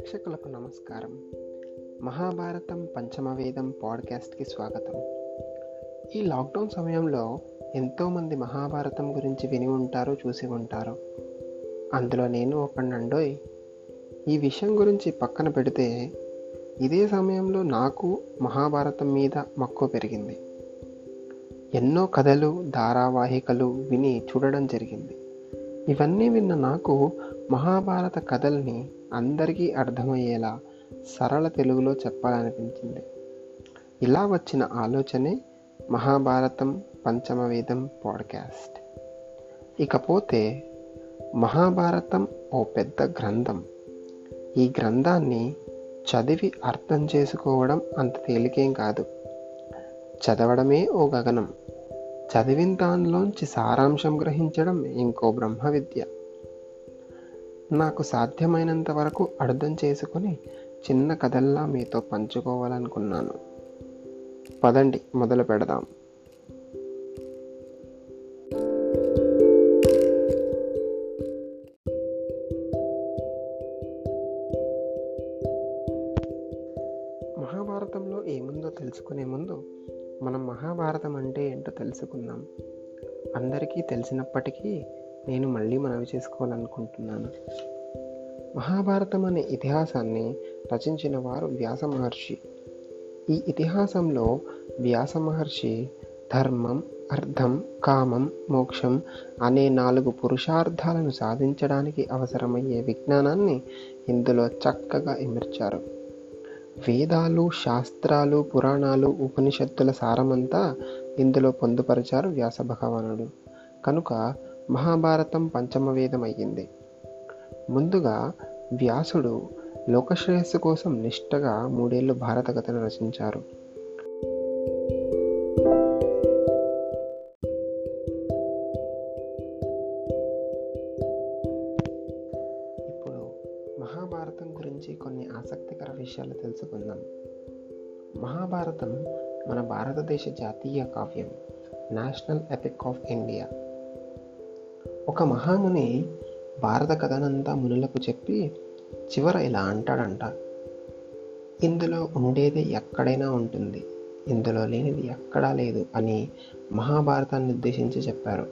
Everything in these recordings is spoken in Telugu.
ప్రేక్షకులకు నమస్కారం. మహాభారతం పంచమవేదం పాడ్కాస్ట్కి స్వాగతం. ఈ లాక్డౌన్ సమయంలో ఎంతోమంది మహాభారతం గురించి విని ఉంటారో చూసి ఉంటారు. అందులో నేను ఒకనండోయ్ ఈ విషయం గురించి పక్కన పెడితే ఇదే సమయంలో నాకు మహాభారతం మీద మక్కువ పెరిగింది. ఎన్నో కథలు ధారావాహికలు విని చూడడం జరిగింది. ఇవన్నీ విన్న నాకు మహాభారత కథల్ని అందరికీ అర్థమయ్యేలా సరళ తెలుగులో చెప్పాలనిపించింది. ఇలా వచ్చిన ఆలోచనే మహాభారతం పంచమవేదం పాడ్కాస్ట్. ఇకపోతే మహాభారతం ఓ పెద్ద గ్రంథం. ఈ గ్రంథాన్ని చదివి అర్థం చేసుకోవడం అంత తేలికేం కాదు. చదవడమే ఓ గగనం. చదివిన దానిలోంచి సారాంశం గ్రహించడం ఇంకో బ్రహ్మ విద్య నాకు సాధ్యమైనంత వరకు అర్థం చేసుకుని చిన్న కథల్లా మీతో పంచుకోవాలనుకున్నాను. పదండి మొదలు పెడదాం. మహాభారతంలో ఏముందో తెలుసుకునే ముందు మనం మహాభారతం అంటే ఏంటో తెలుసుకుందాం. అందరికీ తెలిసినప్పటికీ నేను మళ్ళీ మనవి చేసుకోవాలనుకుంటున్నాను. మహాభారతం అనే ఇతిహాసాన్ని రచించిన వారు వ్యాస మహర్షి. ఈ ఇతిహాసంలో వ్యాస మహర్షి ధర్మం అర్థం కామం మోక్షం అనే నాలుగు పురుషార్థాలను సాధించడానికి అవసరమయ్యే విజ్ఞానాన్ని ఇందులో చక్కగా ఇమర్చారు. వేదాలు శాస్త్రాలు పురాణాలు ఉపనిషత్తుల సారమంతా ఇందులో పొందుపరిచారు వ్యాస భగవానుడు. కనుక మహాభారతం పంచమ వేదం ముందుగా వ్యాసుడు లోకశ్రేయస్సు కోసం నిష్టగా మూడేళ్ళు భారతకథను రచించారు. ఇప్పుడు మహాభారతం గురించి కొన్ని ఆసక్తికర విషయాలు తెలుసుకుందాం. మహాభారతం మన భారతదేశ జాతీయ కావ్యం నేషనల్ ఎపిక్ ఆఫ్ ఇండియా ఒక మహాముని భారత కథనంతా మునులకు చెప్పి చివర ఇలా అంటాడంట. ఇందులో ఉండేది ఎక్కడైనా ఉంటుంది. ఇందులో లేనిది ఎక్కడా లేదు అని మహాభారతాన్ని ఉద్దేశించి చెప్పారు.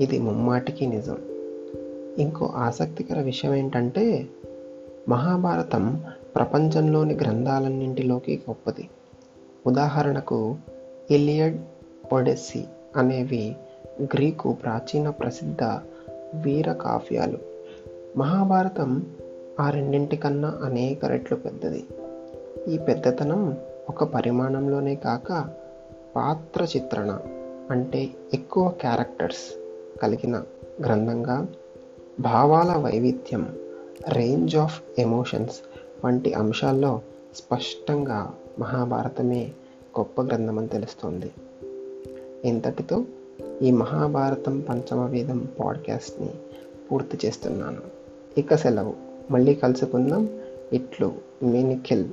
ఇది ముమ్మాటికి నిజం. ఇంకో ఆసక్తికర విషయం ఏంటంటే మహాభారతం ప్రపంచంలోని గ్రంథాలన్నింటిలోకి గొప్పది. ఉదాహరణకు ఇలియడ్ ఒడెస్సీ అనేవి గ్రీకు ప్రాచీన ప్రసిద్ధ వీర కావ్యాలు. మహాభారతం ఆ రెండింటికన్నా అనేక రెట్లు పెద్దది. ఈ పెద్దతనం ఒక పరిమాణంలోనే కాక పాత్ర చిత్రణ అంటే ఎక్కువ క్యారెక్టర్స్ కలిగిన గ్రంథంగా భావాల వైవిధ్యం రేంజ్ ఆఫ్ ఎమోషన్స్ వంటి అంశాల్లో స్పష్టంగా మహాభారతమే గొప్ప గ్రంథమని తెలుస్తుంది. ఇంతటితో ఈ మహాభారతం పంచమ వేదం పాడ్కాస్ట్ని పూర్తి చేస్తున్నాను. ఇక సెలవు. మళ్ళీ కలుసుకుందాం. ఇట్లు మీ నిఖిల్